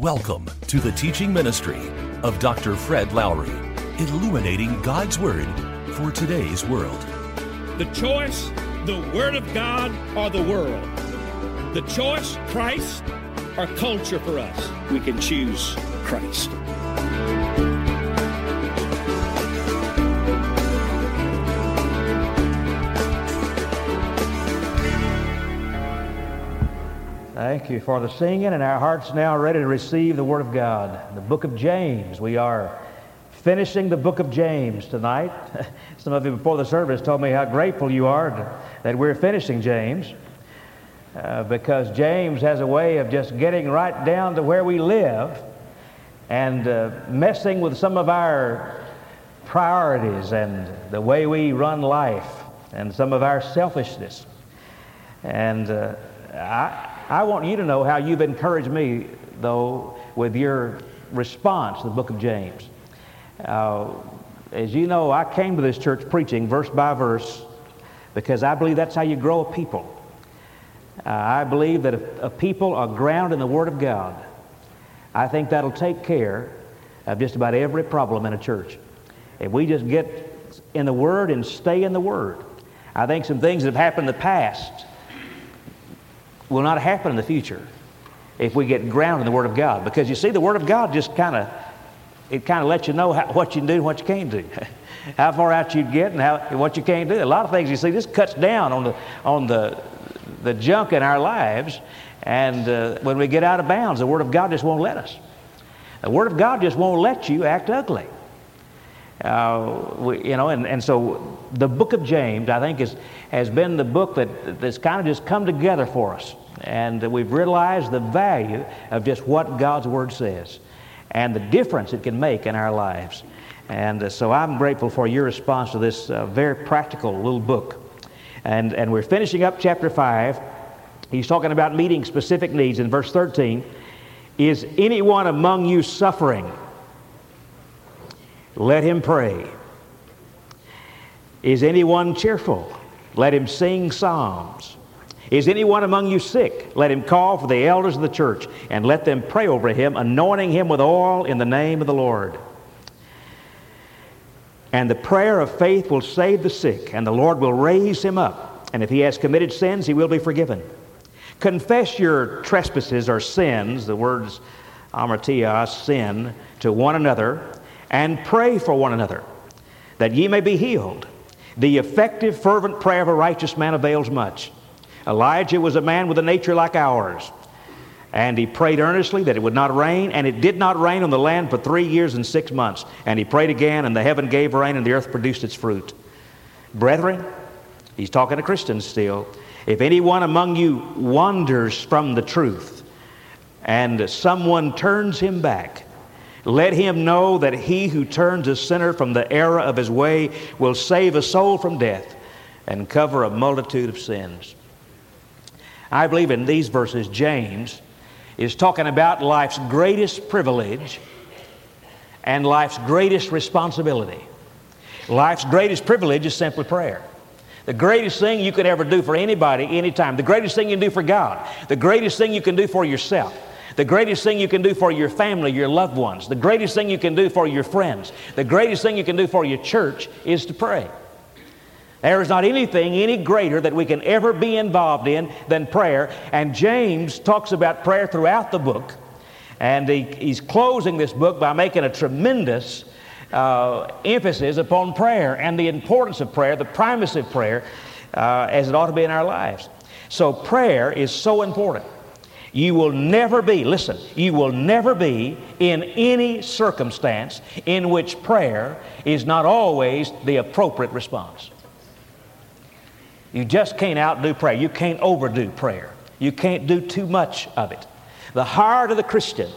Welcome to the teaching ministry of Dr. Fred Lowery, illuminating God's Word for today's world. The choice, the Word of God, or the world. The choice, Christ, or culture for us. We can choose Christ. Thank you for the singing, and our hearts now ready to receive the Word of God. The book of James. We are finishing the book of James tonight. Some of you before the service told me how grateful you are that we're finishing James uh, because James has a way of just getting right down to where we live and uh, messing with some of our priorities and the way we run life and some of our selfishness. And uh, I, I want you to know how you've encouraged me, though, with your response to the book of James. Uh, as you know, I came to this church preaching verse by verse because I believe that's how you grow a people. Uh, I believe that if a people are grounded in the Word of God, I think that'll take care of just about every problem in a church. If we just get in the Word and stay in the Word, I think some things that have happened in the past will not happen in the future if we get grounded in the Word of God. Because you see, the Word of God just kind of it kind of lets you know how, what you can do and what you can't do, how far out you get and how what you can't do. A lot of things you see this cuts down on the on the the junk in our lives, and uh, when we get out of bounds, the Word of God just won't let us. The Word of God just won't let you act ugly. Uh, we, you know, and, and so the book of James, I think, is, has been the book that, that's kind of just come together for us. And we've realized the value of just what God's Word says and the difference it can make in our lives. And uh, so I'm grateful for your response to this uh, very practical little book. And, and we're finishing up chapter 5. He's talking about meeting specific needs in verse 13. Is anyone among you suffering? Let him pray. Is anyone cheerful? Let him sing psalms. Is anyone among you sick? Let him call for the elders of the church and let them pray over him, anointing him with oil in the name of the Lord. And the prayer of faith will save the sick, and the Lord will raise him up. And if he has committed sins, he will be forgiven. Confess your trespasses or sins, the words hamartia, sin, to one another, and pray for one another, that ye may be healed. The effective, fervent prayer of a righteous man avails much. Elijah was a man with a nature like ours. And he prayed earnestly that it would not rain, and it did not rain on the land for three years and six months. And he prayed again, and the heaven gave rain, and the earth produced its fruit. Brethren, he's talking to Christians still. If anyone among you wanders from the truth, and someone turns him back, let him know that he who turns a sinner from the error of his way will save a soul from death and cover a multitude of sins. I believe in these verses, James is talking about life's greatest privilege and life's greatest responsibility. Life's greatest privilege is simply prayer. The greatest thing you could ever do for anybody, anytime. The greatest thing you can do for God. The greatest thing you can do for yourself. The greatest thing you can do for your family, your loved ones. The greatest thing you can do for your friends. The greatest thing you can do for your church is to pray. There is not anything any greater that we can ever be involved in than prayer. And James talks about prayer throughout the book. And he, he's closing this book by making a tremendous uh, emphasis upon prayer and the importance of prayer, the primacy of prayer, uh, as it ought to be in our lives. So, prayer is so important. You will never be, listen, you will never be in any circumstance in which prayer is not always the appropriate response. You just can't outdo prayer. You can't overdo prayer. You can't do too much of it. The heart of the Christian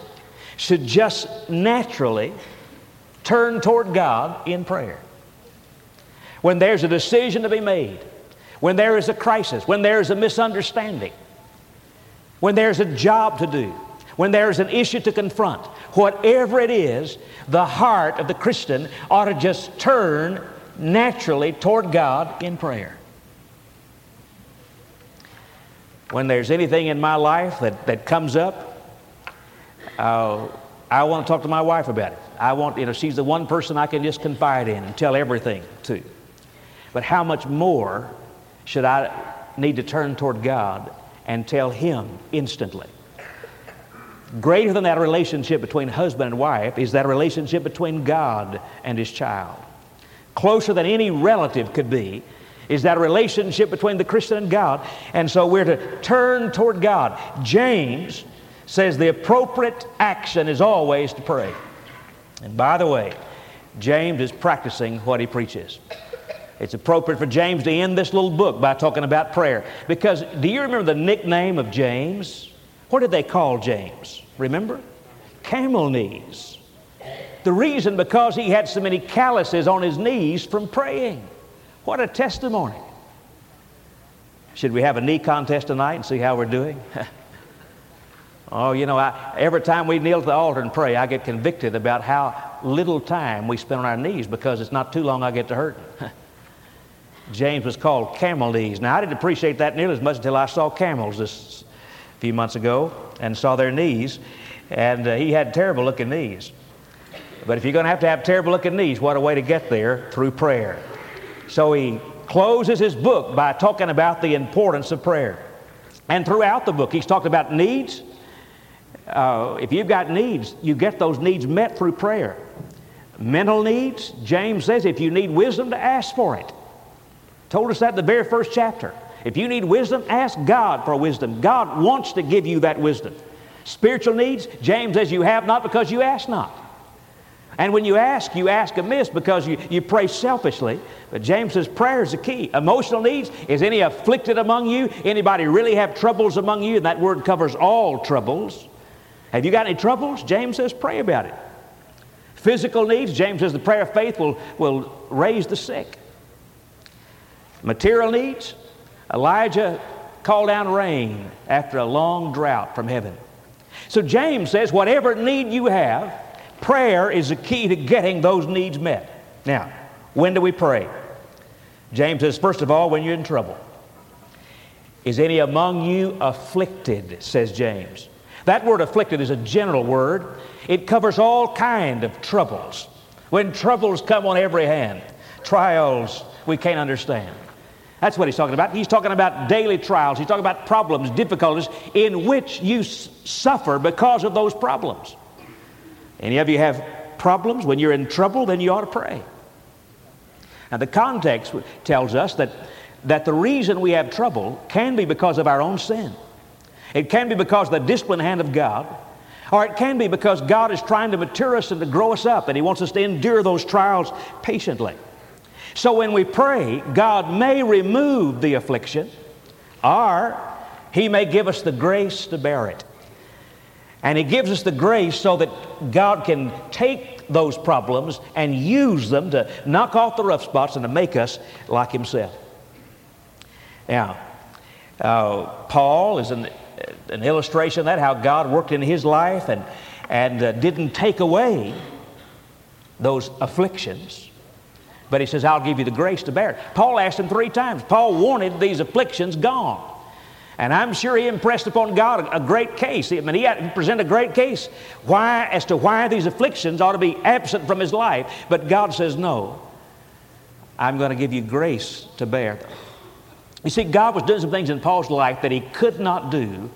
should just naturally turn toward God in prayer. When there's a decision to be made, when there is a crisis, when there is a misunderstanding, when there's a job to do, when there's an issue to confront, whatever it is, the heart of the Christian ought to just turn naturally toward God in prayer. when there's anything in my life that, that comes up, uh, I want to talk to my wife about it. I want, you know, she's the one person I can just confide in and tell everything to. But how much more should I need to turn toward God and tell Him instantly? Greater than that relationship between husband and wife is that relationship between God and His child. Closer than any relative could be is that relationship between the Christian and God. And so we're to turn toward God. James says the appropriate action is always to pray. And by the way, James is practicing what he preaches. It's appropriate for James to end this little book by talking about prayer. Because do you remember the nickname of James? What did they call James? Remember? Camel knees. The reason because he had so many calluses on his knees from praying. What a testimony. Should we have a knee contest tonight and see how we're doing? oh, you know, I, every time we kneel at the altar and pray, I get convicted about how little time we spend on our knees because it's not too long I get to hurting. James was called camel knees. Now, I didn't appreciate that nearly as much until I saw camels this few months ago and saw their knees, and uh, he had terrible looking knees. But if you're going to have to have terrible looking knees, what a way to get there through prayer. So he closes his book by talking about the importance of prayer. And throughout the book, he's talked about needs. Uh, if you've got needs, you get those needs met through prayer. Mental needs, James says, if you need wisdom, to ask for it. Told us that in the very first chapter. If you need wisdom, ask God for wisdom. God wants to give you that wisdom. Spiritual needs, James says, you have not because you ask not. And when you ask, you ask amiss because you, you pray selfishly. But James says prayer is the key. Emotional needs, is any afflicted among you? Anybody really have troubles among you? And that word covers all troubles. Have you got any troubles? James says pray about it. Physical needs, James says the prayer of faith will, will raise the sick. Material needs, Elijah called down rain after a long drought from heaven. So James says whatever need you have, Prayer is the key to getting those needs met. Now, when do we pray? James says, first of all, when you're in trouble. Is any among you afflicted, says James. That word afflicted is a general word. It covers all kind of troubles. When troubles come on every hand, trials we can't understand. That's what he's talking about. He's talking about daily trials. He's talking about problems, difficulties in which you s- suffer because of those problems. Any of you have problems? When you're in trouble, then you ought to pray. Now, the context tells us that, that the reason we have trouble can be because of our own sin. It can be because of the disciplined hand of God, or it can be because God is trying to mature us and to grow us up, and He wants us to endure those trials patiently. So when we pray, God may remove the affliction, or He may give us the grace to bear it. And He gives us the grace so that God can take those problems and use them to knock off the rough spots and to make us like Himself. Now, uh, Paul is an, an, illustration of that, how God worked in his life and, and uh, didn't take away those afflictions. But he says, I'll give you the grace to bear it. Paul asked him three times. Paul wanted these afflictions gone. And I'm sure he impressed upon God a, great case. I mean, he, had, to present a great case why, as to why these afflictions ought to be absent from his life. But God says, No, I'm going to give you grace to bear them. You see, God was doing some things in Paul's life that he could not do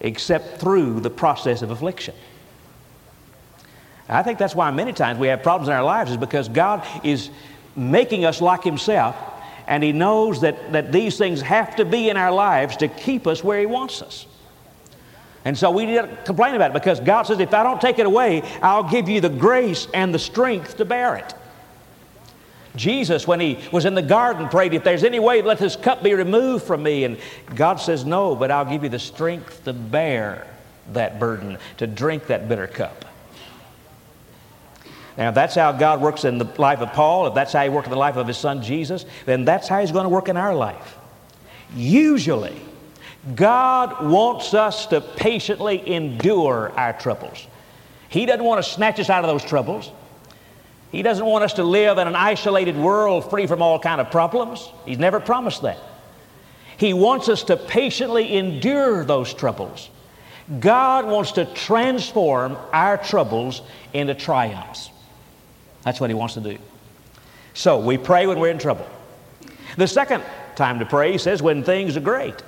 except through the process of affliction. I think that's why many times we have problems in our lives is because God is making us like himself and He knows that, that these things have to be in our lives to keep us where He wants us. And so we to complain about it because God says, if I don't take it away, I'll give you the grace and the strength to bear it. Jesus, when he was in the garden, prayed, If there's any way, let this cup be removed from me. And God says, No, but I'll give you the strength to bear that burden, to drink that bitter cup. Now, if that's how God works in the life of Paul, if that's how He worked in the life of His Son Jesus, then that's how He's going to work in our life. Usually, God wants us to patiently endure our troubles. He doesn't want to snatch us out of those troubles. He doesn't want us to live in an isolated world free from all kind of problems. He's never promised that. He wants us to patiently endure those troubles God wants to transform our troubles into triumphs. That's what He wants to do. So we pray when we're in trouble. The second time to pray, He says, when things are great.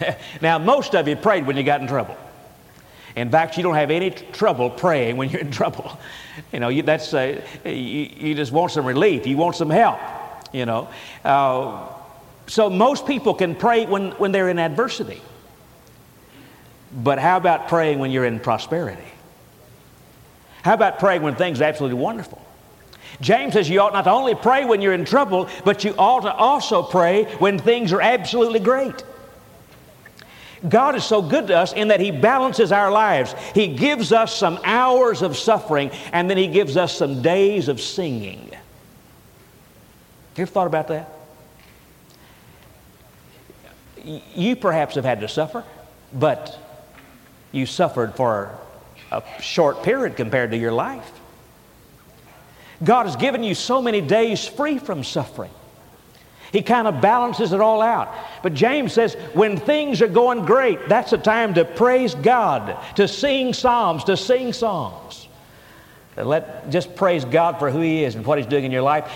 now, most of you prayed when you got in trouble. In fact, you don't have any trouble praying when you're in trouble. You know, you, that's, uh, you, you, just want some relief. You want some help, you know. Uh, so most people can pray when, when they're in adversity. But how about praying when you're in prosperity? How about praying when things are absolutely wonderful? James says you ought not only pray when you're in trouble, but you ought to also pray when things are absolutely great. God is so good to us in that He balances our lives. He gives us some hours of suffering, and then He gives us some days of singing. You ever thought about that? You perhaps have had to suffer, but you suffered for a short period compared to your life. God has given you so many days free from suffering. He kind of balances it all out. But James says, when things are going great, that's a time to praise God, to sing psalms, to sing songs. Let just praise God for who He is and what He's doing in your life,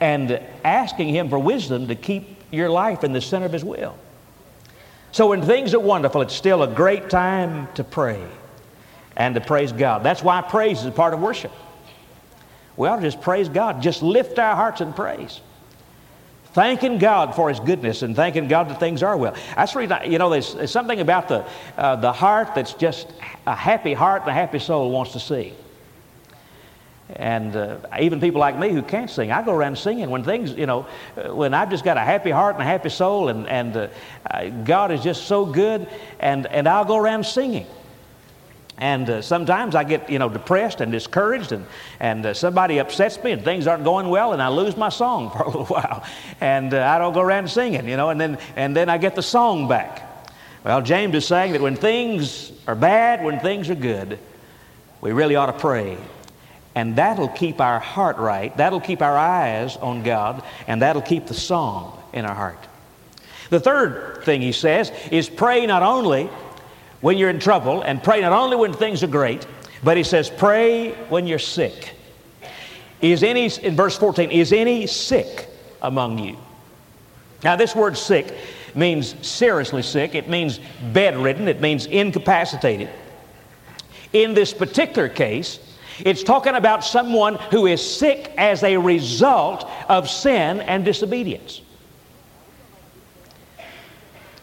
and asking Him for wisdom to keep your life in the center of His will. So when things are wonderful, it's still a great time to pray and to praise God. That's why praise is a part of worship. We ought to just praise God, just lift our hearts in praise thanking God for His goodness and thanking God that things are well. That's the reason, you know, there's, there's something about the, uh, the heart that's just a happy heart and a happy soul wants to see. And uh, even people like me who can't sing, I go around singing when things, you know, uh, when I've just got a happy heart and a happy soul and, and uh, God is just so good, and, and I'll go around singing. And uh, sometimes I get, you know, depressed and discouraged, and, and uh, somebody upsets me, and things aren't going well, and I lose my song for a little while. And uh, I don't go around singing, you know, and then, and then I get the song back. Well, James is saying that when things are bad, when things are good, we really ought to pray. And that'll keep our heart right, that'll keep our eyes on God, and that'll keep the song in our heart. The third thing he says is pray not only when you're in trouble and pray not only when things are great, but he says, pray when you're sick. Is any, in verse 14, is any sick among you? Now, this word sick means seriously sick, it means bedridden, it means incapacitated. In this particular case, it's talking about someone who is sick as a result of sin and disobedience.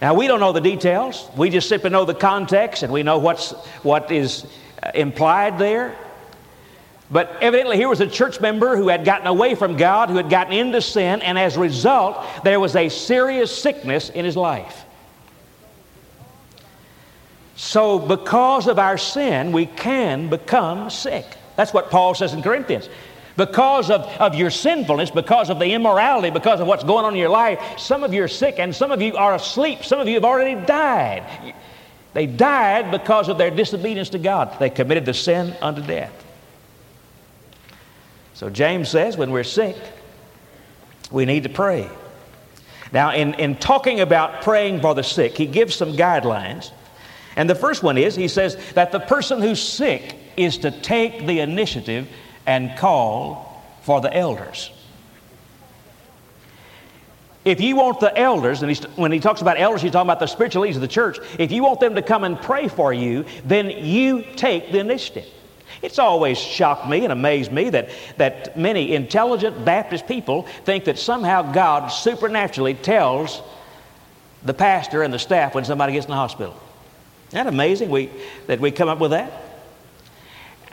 Now, we don't know the details. We just simply know the context and we know what's, what is uh, implied there. But evidently, here was a church member who had gotten away from God, who had gotten into sin, and as a result, there was a serious sickness in his life. So, because of our sin, we can become sick. That's what Paul says in Corinthians. Because of, of your sinfulness, because of the immorality, because of what's going on in your life, some of you are sick and some of you are asleep. Some of you have already died. They died because of their disobedience to God. They committed the sin unto death. So James says when we're sick, we need to pray. Now, in, in talking about praying for the sick, he gives some guidelines. And the first one is he says that the person who's sick is to take the initiative and call for the elders. If you want the elders, and when he talks about elders, he's talking about the spiritual leaders of the church. If you want them to come and pray for you, then you take the initiative. It's always shocked me and amazed me that, that many intelligent Baptist people think that somehow God supernaturally tells the pastor and the staff when somebody gets in the hospital. Isn't that amazing we, that we come up with that?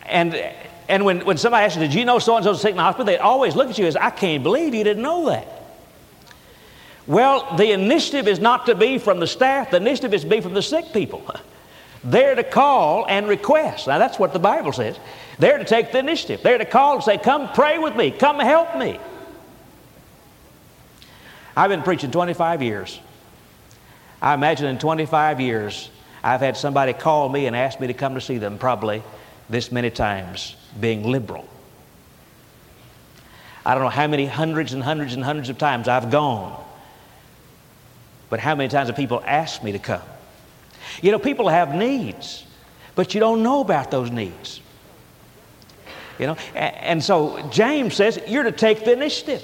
And and when, when somebody asks you, Did you know so and so's sick in the hospital? They always look at you as, I can't believe you didn't know that. Well, the initiative is not to be from the staff, the initiative is to be from the sick people. They're to call and request. Now, that's what the Bible says. They're to take the initiative. They're to call and say, Come pray with me, come help me. I've been preaching 25 years. I imagine in 25 years, I've had somebody call me and ask me to come to see them probably this many times being liberal. I don't know how many hundreds and hundreds and hundreds of times I've gone, but how many times have people asked me to come? You know, people have needs, but you don't know about those needs. You know, and so James says you're to take the initiative.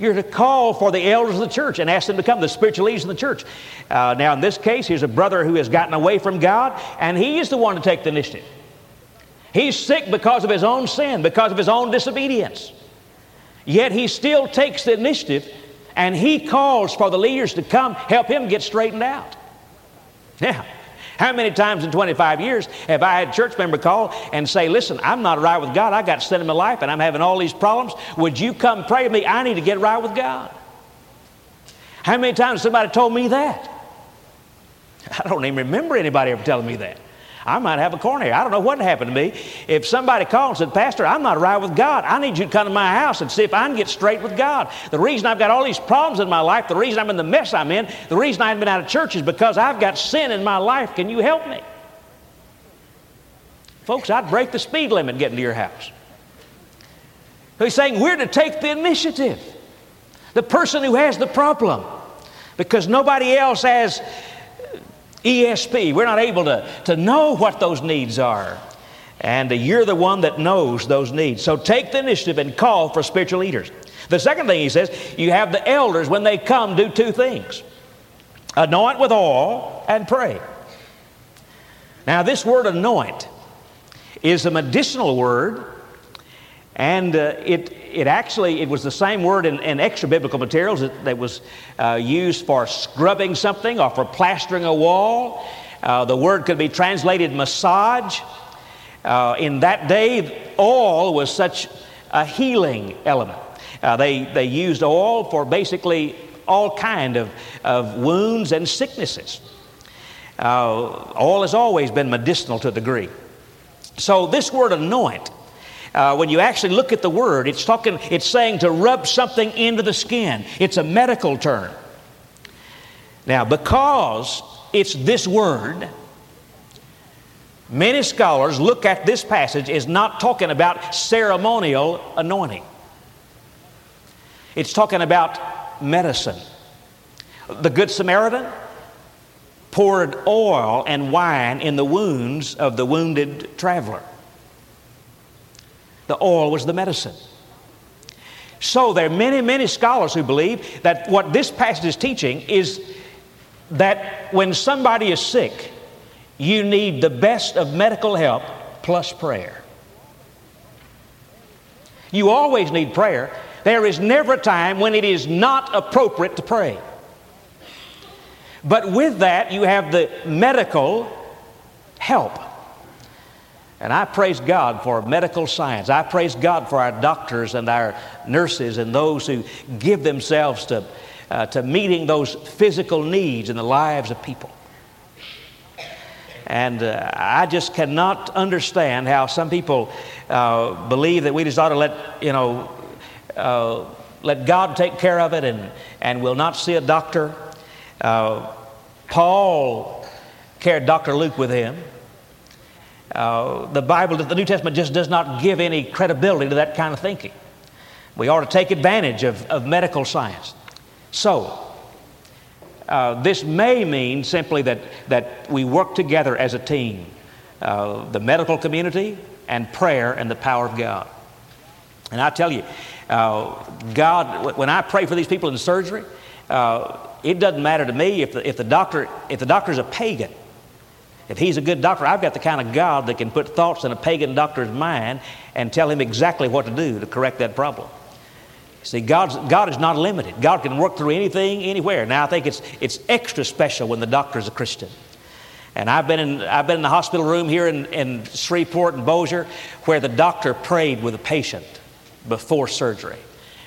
You're to call for the elders of the church and ask them to come, the spiritual leaders of the church. Uh, now, in this case, here's a brother who has gotten away from God, and he is the one to take the initiative. He's sick because of his own sin, because of his own disobedience. Yet he still takes the initiative and he calls for the leaders to come help him get straightened out. Now, how many times in 25 years have I had a church member call and say, Listen, I'm not right with God. I got sin in my life and I'm having all these problems. Would you come pray with me? I need to get right with God. How many times somebody told me that? I don't even remember anybody ever telling me that. I might have a coronary. I don't know what happened to me. If somebody called and said, Pastor, I'm not right with God. I need you to come to my house and see if I can get straight with God. The reason I've got all these problems in my life, the reason I'm in the mess I'm in, the reason I haven't been out of church is because I've got sin in my life. Can you help me? Folks, I'd break the speed limit getting to your house. He's saying we're to take the initiative. The person who has the problem. Because nobody else has ESP. We're not able to, to know what those needs are. And you're the one that knows those needs. So take the initiative and call for spiritual leaders. The second thing he says, you have the elders, when they come, do two things anoint with oil and pray. Now, this word anoint is a medicinal word, and uh, it, it actually, it was the same word in, in extra biblical materials that, that was uh, used for scrubbing something or for plastering a wall. Uh, the word could be translated massage. Uh, in that day, oil was such a healing element. Uh, they, they used oil for basically all kind of, of wounds and sicknesses. Uh, oil has always been medicinal to a degree. So this word anoint uh, when you actually look at the word, it's talking, it's saying to rub something into the skin. It's a medical term. Now, because it's this word, many scholars look at this passage as not talking about ceremonial anointing. It's talking about medicine. The Good Samaritan poured oil and wine in the wounds of the wounded traveler. The oil was the medicine. So there are many, many scholars who believe that what this passage is teaching is that when somebody is sick, you need the best of medical help plus prayer. You always need prayer. There is never a time when it is not appropriate to pray. But with that, you have the medical help. And I praise God for medical science. I praise God for our doctors and our nurses and those who give themselves to, uh, to meeting those physical needs in the lives of people. And uh, I just cannot understand how some people uh, believe that we just ought to let, you know, uh, let God take care of it and, and will not see a doctor. Uh, Paul carried Dr. Luke with him. Uh, the Bible, the New Testament just does not give any credibility to that kind of thinking. We ought to take advantage of, of medical science. So, uh, this may mean simply that, that we work together as a team uh, the medical community and prayer and the power of God. And I tell you, uh, God, when I pray for these people in surgery, uh, it doesn't matter to me if the, if the doctor if the doctor is a pagan if he's a good doctor, I've got the kind of God that can put thoughts in a pagan doctor's mind and tell him exactly what to do to correct that problem. See, God's, God is not limited. God can work through anything, anywhere. Now, I think it's, it's extra special when the doctor is a Christian. And I've been in, I've been in the hospital room here in, in Shreveport and Bossier where the doctor prayed with a patient before surgery.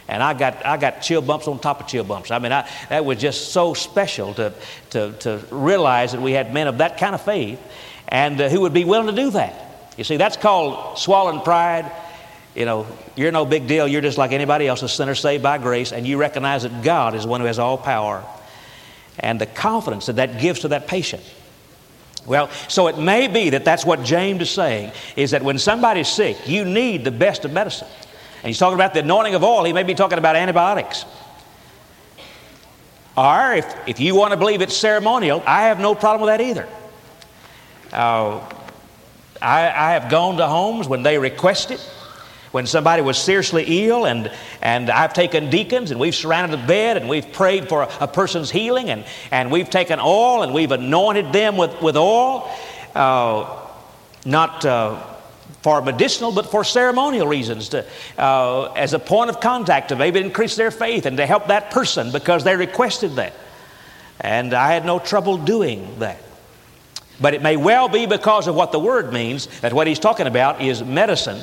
And I got, I got chill bumps on top of chill bumps. I mean, I, that was just so special to, to, to realize that we had men of that kind of faith and uh, who would be willing to do that. You see, that's called swallowing pride. You know, you're no big deal. You're just like anybody else, a sinner saved by grace, and you recognize that God is one who has all power. And the confidence that that gives to that patient. Well, so it may be that that's what James is saying, is that when somebody's sick, you need the best of medicine. And he's talking about the anointing of oil. He may be talking about antibiotics. Or if, if you want to believe it's ceremonial, I have no problem with that either. Uh, I, I have gone to homes when they request it, when somebody was seriously ill, and, and I've taken deacons and we've surrounded the bed and we've prayed for a, a person's healing, and, and we've taken oil and we've anointed them with, with oil. Uh, not uh, for medicinal, but for ceremonial reasons, to, uh, as a point of contact to maybe increase their faith and to help that person because they requested that. And I had no trouble doing that. But it may well be because of what the word means that what he's talking about is medicine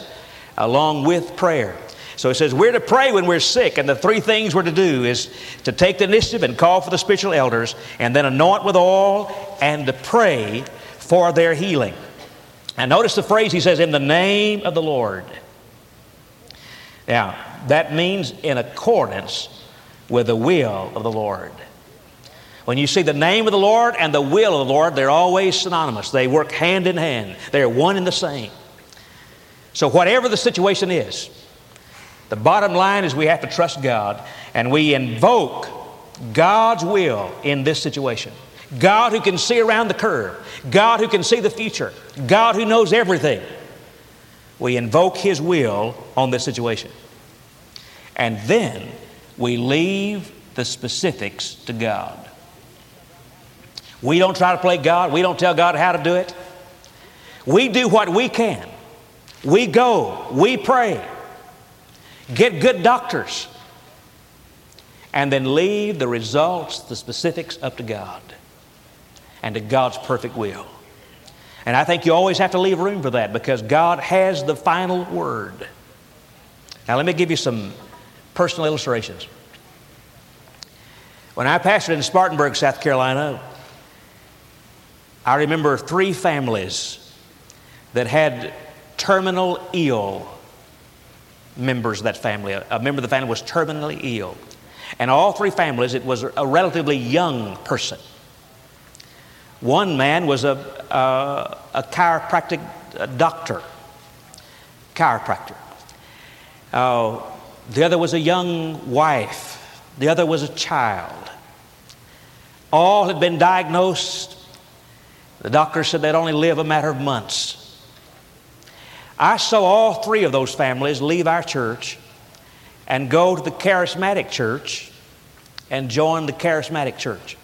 along with prayer. So he says we're to pray when we're sick, and the three things we're to do is to take the initiative and call for the spiritual elders, and then anoint with oil and to pray for their healing. And notice the phrase he says, in the name of the Lord. Now, that means in accordance with the will of the Lord. When you see the name of the Lord and the will of the Lord, they're always synonymous. They work hand in hand, they're one and the same. So, whatever the situation is, the bottom line is we have to trust God and we invoke God's will in this situation. God who can see around the curve, God who can see the future, God who knows everything. We invoke His will on this situation. And then we leave the specifics to God. We don't try to play God, we don't tell God how to do it. We do what we can. We go, we pray, get good doctors, and then leave the results, the specifics up to God and to God's perfect will. And I think you always have to leave room for that because God has the final word. Now, let me give you some personal illustrations. When I pastored in Spartanburg, South Carolina, I remember three families that had terminal ill members of that family. A member of the family was terminally ill. And all three families, it was a relatively young person. One man was a, a, chiropractic doctor, chiropractor. Uh, the other was a young wife. The other was a child. All had been diagnosed. The doctor said they'd only live a matter of months. I saw all three of those families leave our church and go to the charismatic church and join the charismatic church.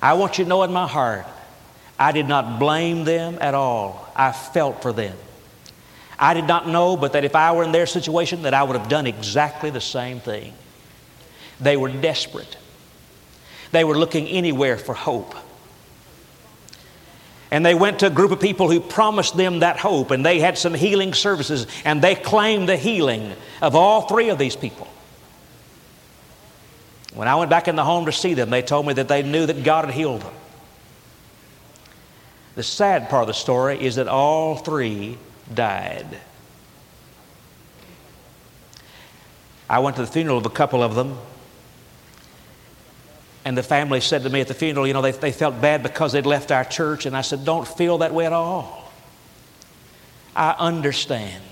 I want you to know in my heart, I did not blame them at all. I felt for them. I did not know, but that if I were in their situation, that I would have done exactly the same thing. They were desperate. They were looking anywhere for hope. And they went to a group of people who promised them that hope, and they had some healing services, and they claimed the healing of all three of these people. When I went back in the home to see them, they told me that they knew that God had healed them. The sad part of the story is that all three died. I went to the funeral of a couple of them, and the family said to me at the funeral, you know, they, they felt bad because they'd left our church. And I said, don't feel that way at all. I understand.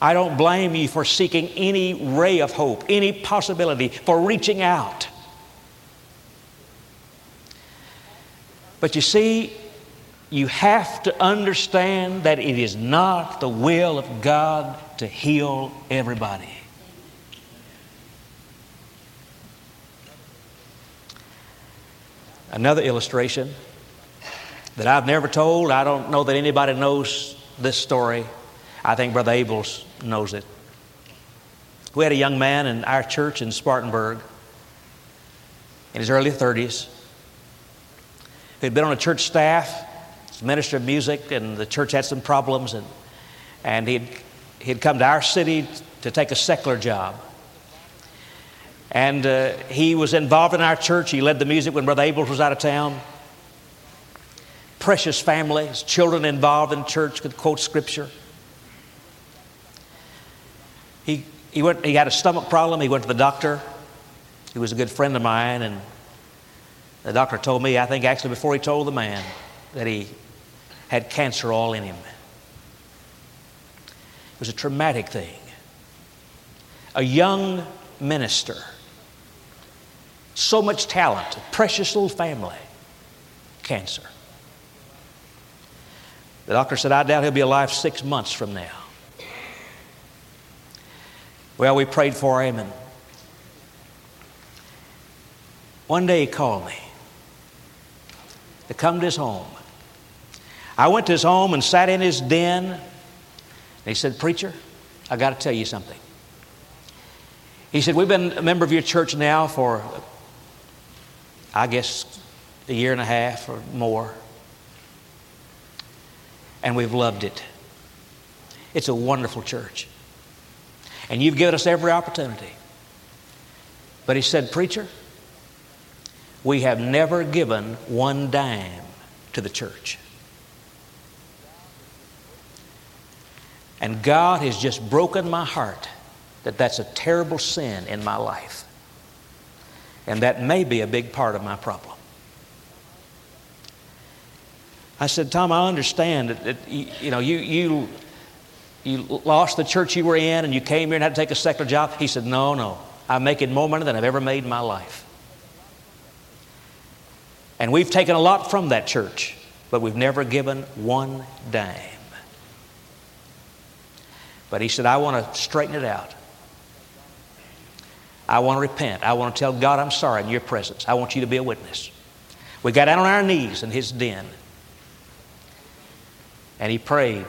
I don't blame you for seeking any ray of hope, any possibility, for reaching out. But you see, you have to understand that it is not the will of God to heal everybody. Another illustration that I've never told, I don't know that anybody knows this story. I think Brother Abels knows it. We had a young man in our church in Spartanburg in his early 30s. He'd been on a church staff, minister of music, and the church had some problems, and, and he'd, he'd come to our city to take a secular job. And uh, he was involved in our church. He led the music when Brother Abels was out of town. Precious families, children involved in church could quote scripture. He, went, he had a stomach problem. He went to the doctor. He was a good friend of mine. And the doctor told me, I think actually before he told the man, that he had cancer all in him. It was a traumatic thing. A young minister So much talent, a precious little family. Cancer. The doctor said, I doubt he'll be alive six months from now. Well, we prayed for him, and one day he called me to come to his home. I went to his home and sat in his den. And he said, Preacher, I got to tell you something. He said, We've been a member of your church now for, I guess, a year and a half or more. And we've loved it. It's a wonderful church. And you've given us every opportunity. But he said, Preacher, we have never given one dime to the church. And God has just broken my heart that that's a terrible sin in my life. And that may be a big part of my problem. I said, Tom, I understand that, that you, you, know, you, you, you lost the church you were in and you came here and had to take a secular job. He said, No, no. I'm making more money than I've ever made in my life. And we've taken a lot from that church, but we've never given one dime. But he said, I want to straighten it out. I want to repent. I want to tell God I'm sorry in your presence. I want you to be a witness. We got down on our knees in his den. And he prayed,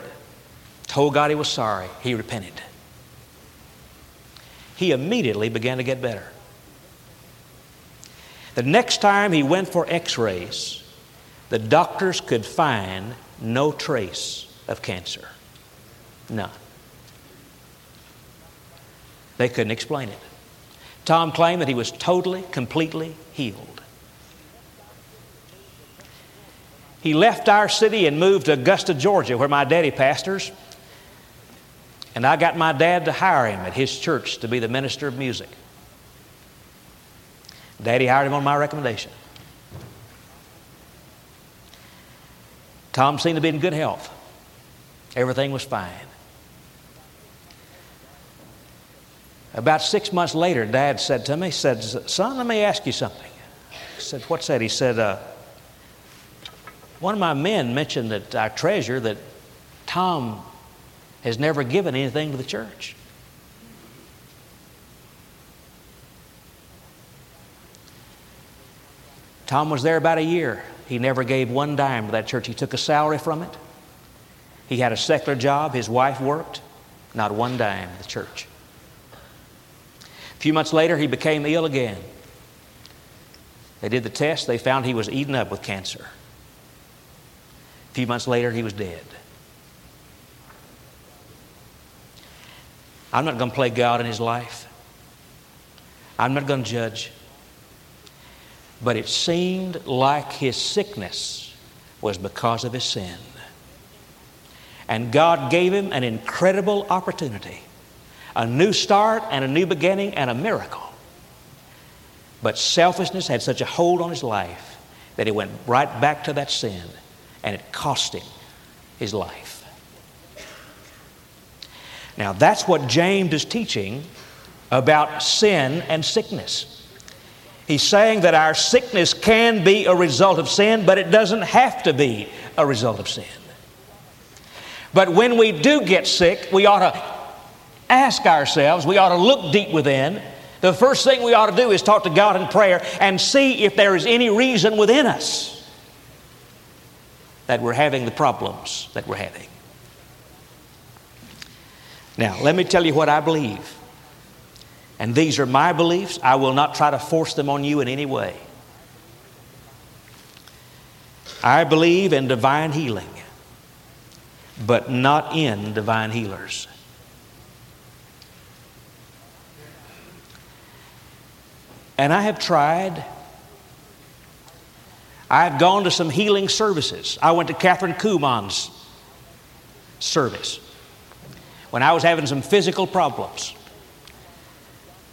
told God he was sorry. He repented. He immediately began to get better. The next time he went for x rays, the doctors could find no trace of cancer. None. They couldn't explain it. Tom claimed that he was totally, completely healed. He left our city and moved to Augusta, Georgia, where my daddy pastors. And I got my dad to hire him at his church to be the minister of music. Daddy hired him on my recommendation. Tom seemed to be in good health. Everything was fine. About six months later, Dad said to me, he said, Son, let me ask you something. I said, What's that? He said, uh, One of my men mentioned that our treasure, that Tom has never given anything to the church. Tom was there about a year. He never gave one dime to that church. He took a salary from it. He had a secular job. His wife worked. Not one dime to the church. A few months later, he became ill again. They did the test, they found he was eaten up with cancer. A few months later, he was dead. I'm not going to play God in his life. I'm not going to judge. But it seemed like his sickness was because of his sin. And God gave him an incredible opportunity a new start and a new beginning and a miracle. But selfishness had such a hold on his life that he went right back to that sin and it cost him his life. Now, that's what James is teaching about sin and sickness. He's saying that our sickness can be a result of sin, but it doesn't have to be a result of sin. But when we do get sick, we ought to ask ourselves, we ought to look deep within. The first thing we ought to do is talk to God in prayer and see if there is any reason within us that we're having the problems that we're having. Now, let me tell you what I believe. And these are my beliefs. I will not try to force them on you in any way. I believe in divine healing, but not in divine healers. And I have tried. I've gone to some healing services. I went to Kathryn Kuhlman's service when I was having some physical problems.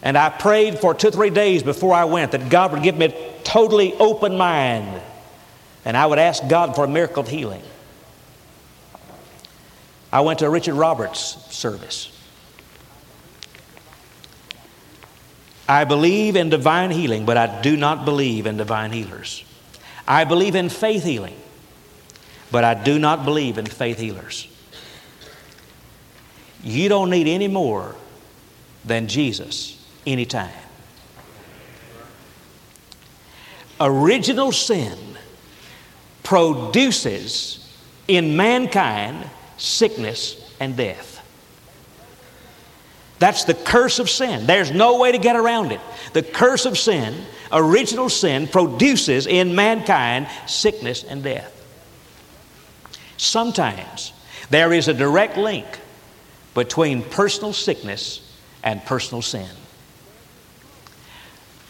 And I prayed for two three days before I went that God would give me a totally open mind. And I would ask God for a miracle of healing. I went to a Richard Roberts service. I believe in divine healing, but I do not believe in divine healers. I believe in faith healing, but I do not believe in faith healers. You don't need any more than Jesus anytime. Original sin produces in mankind sickness and death. That's the curse of sin. There's no way to get around it. The curse of sin, original sin, produces in mankind sickness and death. Sometimes there is a direct link between personal sickness and personal sin.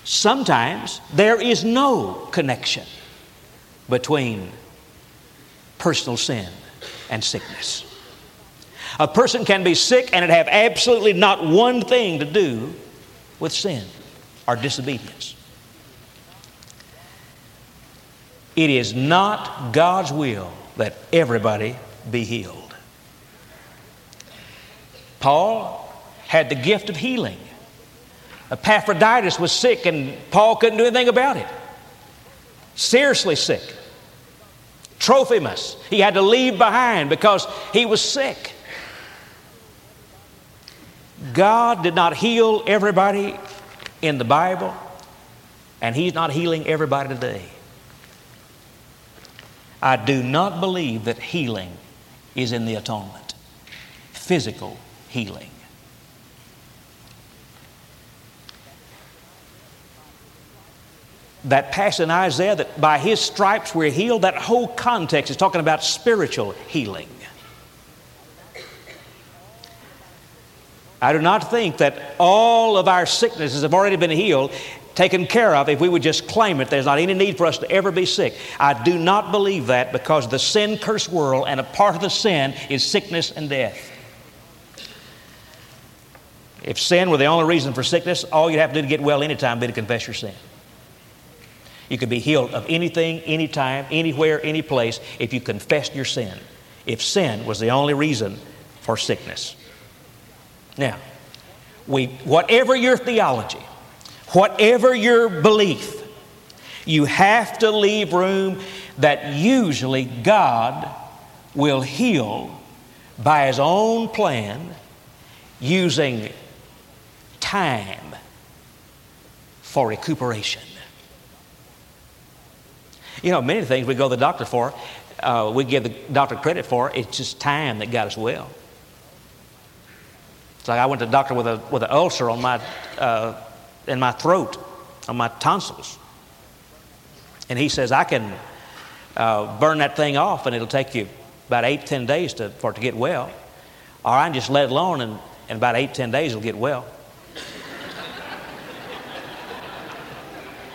Sometimes there is no connection between personal sin and sickness. A person can be sick and it have absolutely not one thing to do with sin or disobedience. It is not God's will that everybody be healed. Paul had the gift of healing. Epaphroditus was sick and Paul couldn't do anything about it. Seriously sick. Trophimus, he had to leave behind because he was sick. God did not heal everybody in the Bible, and He's not healing everybody today. I do not believe that healing is in the atonement, physical healing. That passage in Isaiah that by his stripes we're healed, that whole context is talking about spiritual healing. I do not think that all of our sicknesses have already been healed, taken care of, if we would just claim it. There's not any need for us to ever be sick. I do not believe that because the sin cursed world and a part of the sin is sickness and death. If sin were the only reason for sickness, all you'd have to do to get well anytime would be to confess your sin. You could be healed of anything, anytime, anywhere, any place if you confessed your sin. If sin was the only reason for sickness. Now, we, whatever your theology, whatever your belief, you have to leave room that usually God will heal by His own plan using time for recuperation. You know, many things we go to the doctor for, uh, we give the doctor credit for, it's just time that got us well. It's like I went to the doctor with, a, with an ulcer on my, uh, in my throat, on my tonsils. And he says, I can uh, burn that thing off and it'll take you about eight, ten days to, for it to get well. Or I can just let it alone and in about eight, ten days it'll get well.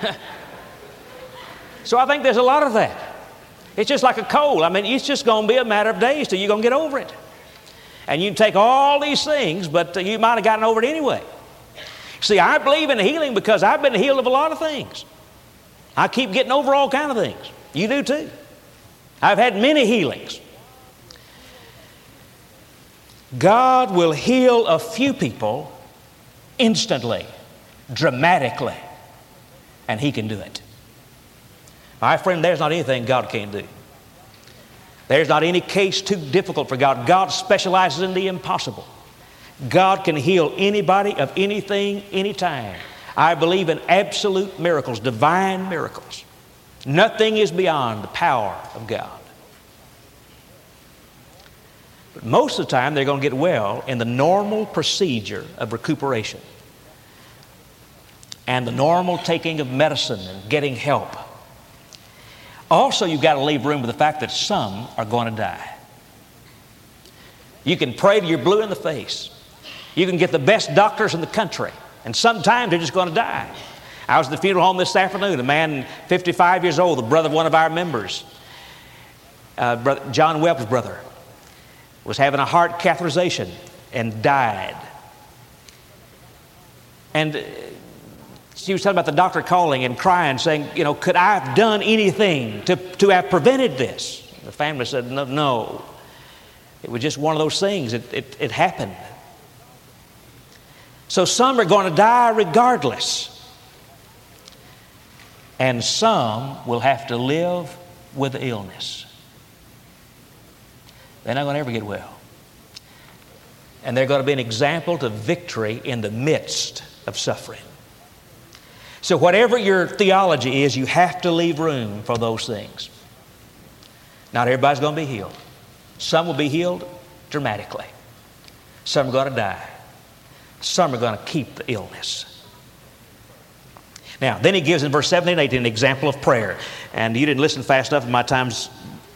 so I think there's a lot of that. It's just like a cold. I mean, it's just going to be a matter of days till you're going to get over it. And you can take all these things, but you might have gotten over it anyway. See, I believe in healing because I've been healed of a lot of things. I keep getting over all kind of things. You do too. I've had many healings. God will heal a few people instantly, dramatically, and He can do it. My friend, there's not anything God can't do. There's not any case too difficult for God. God specializes in the impossible. God can heal anybody of anything, anytime. I believe in absolute miracles, divine miracles. Nothing is beyond the power of God. But most of the time, they're going to get well in the normal procedure of recuperation and the normal taking of medicine and getting help. Also, you've got to leave room for the fact that some are going to die. You can pray till you're blue in the face. You can get the best doctors in the country, and sometimes they're just going to die. I was at the funeral home this afternoon. A man, 55 years old, the brother of one of our members, uh, brother, John Webb's brother, was having a heart catheterization and died. And she was talking about the doctor calling and crying, saying, You know, could I have done anything to, to have prevented this? The family said, No, no. It was just one of those things. It, it, it happened. So some are going to die regardless. And some will have to live with illness. They're not going to ever get well. And they're going to be an example to victory in the midst of suffering. So, whatever your theology is, you have to leave room for those things. Not everybody's going to be healed. Some will be healed dramatically, some are going to die, some are going to keep the illness. Now, then he gives in verse 17 and 18 an example of prayer. And you didn't listen fast enough, my time's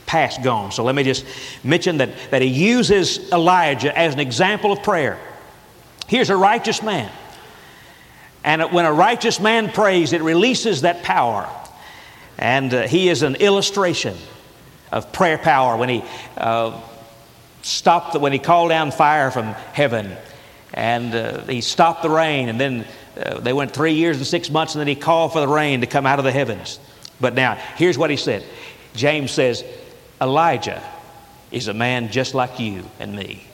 past gone. So let me just mention that, that he uses Elijah as an example of prayer. Here's a righteous man. And when a righteous man prays, it releases that power. And uh, he is an illustration of prayer power when he uh, stopped, the, when he called down fire from heaven and uh, he stopped the rain and then uh, they went three years and six months and then he called for the rain to come out of the heavens. But now, here's what he said James says, Elijah is a man just like you and me.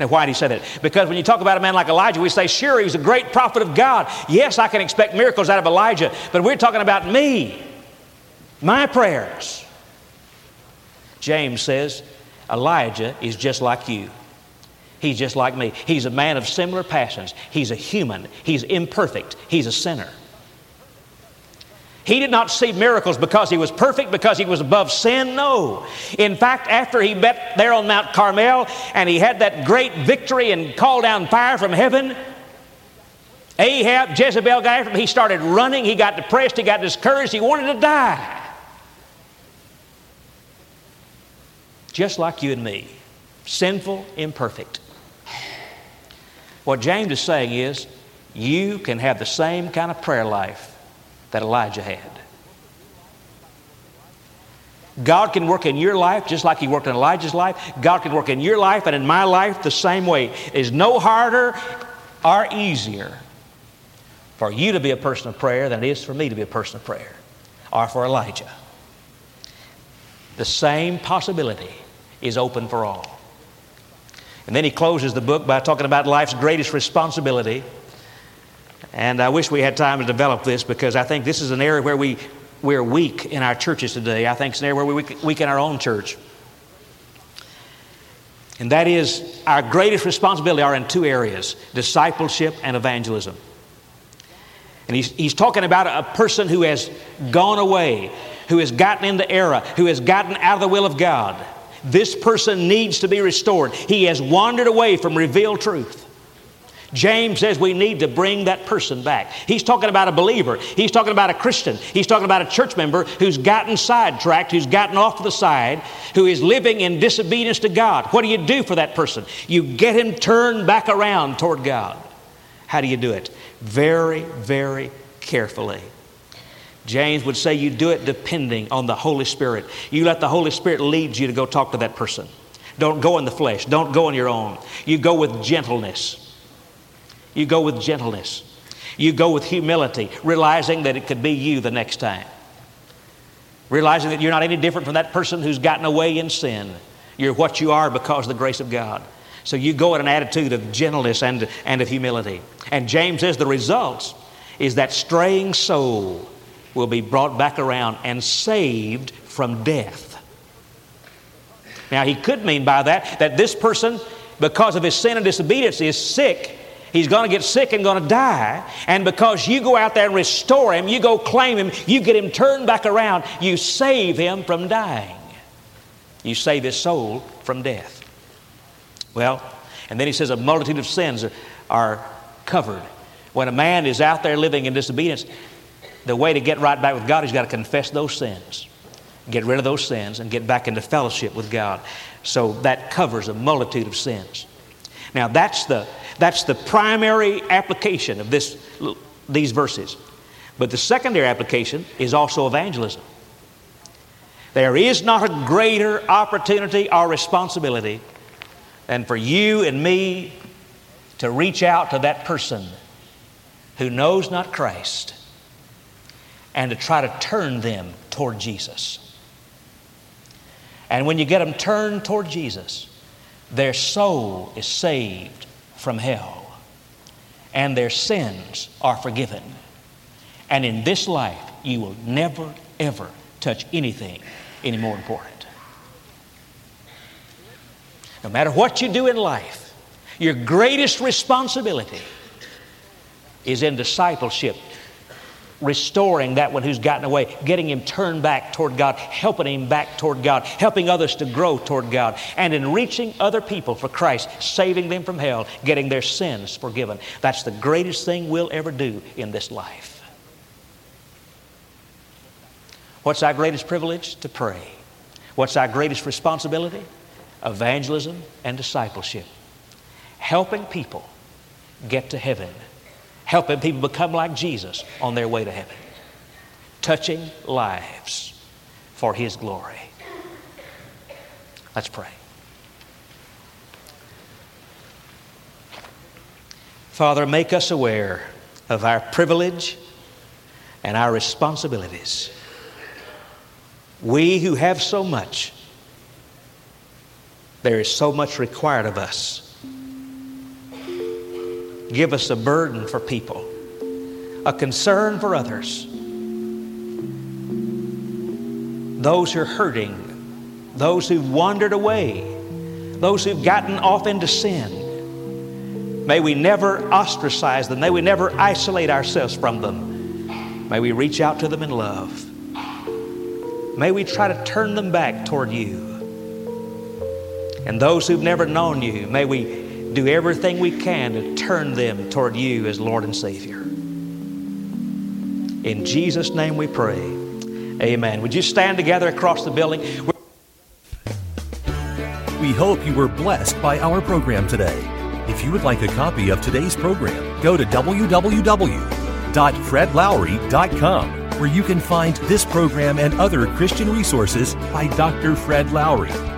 Now, why did he say that? Because when you talk about a man like Elijah, we say, sure, he was a great prophet of God. Yes, I can expect miracles out of Elijah, but we're talking about me, my prayers. James says, Elijah is just like you. He's just like me. He's a man of similar passions. He's a human. He's imperfect. He's a sinner. He did not see miracles because he was perfect, because he was above sin. No. In fact, after he met there on Mount Carmel and he had that great victory and called down fire from heaven, Ahab, Jezebel got after him. He started running. He got depressed. He got discouraged. He wanted to die. Just like you and me sinful, imperfect. What James is saying is, you can have the same kind of prayer life that Elijah had. God can work in your life just like He worked in Elijah's life. God can work in your life and in my life the same way. It is no harder or easier for you to be a person of prayer than it is for me to be a person of prayer or for Elijah. The same possibility is open for all. And then he closes the book by talking about life's greatest responsibility and I wish we had time to develop this because I think this is an area where we, we're weak in our churches today. I think it's an area where we're weak, in our own church. And that is our greatest responsibility are in two areas discipleship and evangelism. And he's, he's talking about a person who has gone away, who has gotten into error, who has gotten out of the will of God. This person needs to be restored. He has wandered away from revealed truth. James says we need to bring that person back. He's talking about a believer. He's talking about a Christian. He's talking about a church member who's gotten sidetracked, who's gotten off to the side, who is living in disobedience to God. What do you do for that person? You get him turned back around toward God. How do you do it? Very, very carefully. James would say you do it depending on the Holy Spirit. You let the Holy Spirit lead you to go talk to that person. Don't go in the flesh. Don't go on your own. You go with gentleness. You go with gentleness. You go with humility, realizing that it could be you the next time. Realizing that you're not any different from that person who's gotten away in sin. You're what you are because of the grace of God. So you go in an attitude of gentleness and, and of humility. And James says the results is that straying soul will be brought back around and saved from death. Now, he could mean by that that this person, because of his sin and disobedience, is sick He's going to get sick and going to die. And because you go out there and restore him, you go claim him, you get him turned back around, you save him from dying. You save his soul from death. Well, and then he says a multitude of sins are, covered. When a man is out there living in disobedience, the way to get right back with God, he's got to confess those sins, get rid of those sins, and get back into fellowship with God. So that covers a multitude of sins. Now, that's the, that's the primary application of this, these verses. But the secondary application is also evangelism. There is not a greater opportunity or responsibility than for you and me to reach out to that person who knows not Christ and to try to turn them toward Jesus. And when you get them turned toward Jesus, their soul is saved from hell, and their sins are forgiven. And in this life, you will never, ever touch anything any more important. No matter what you do in life, your greatest responsibility is in discipleship, restoring that one who's gotten away, getting him turned back toward God, helping him back toward God, helping others to grow toward God, and in reaching other people for Christ, saving them from hell, getting their sins forgiven. That's the greatest thing we'll ever do in this life. What's our greatest privilege? To pray. What's our greatest responsibility? Evangelism and discipleship. Helping people get to heaven. Helping people become like Jesus on their way to heaven. Touching lives for His glory. Let's pray. Father, make us aware of our privilege and our responsibilities. We who have so much, there is so much required of us. Give us a burden for people, a concern for others, those who are hurting, those who've wandered away, those who've gotten off into sin. May we never ostracize them. May we never isolate ourselves from them. May we reach out to them in love. May we try to turn them back toward you. And those who've never known you, may we do everything we can to turn them toward you as Lord and Savior. In Jesus' name we pray. Amen. Would you stand together across the building? We hope you were blessed by our program today. If you would like a copy of today's program, go to www.fredlowery.com where you can find this program and other Christian resources by Dr. Fred Lowery.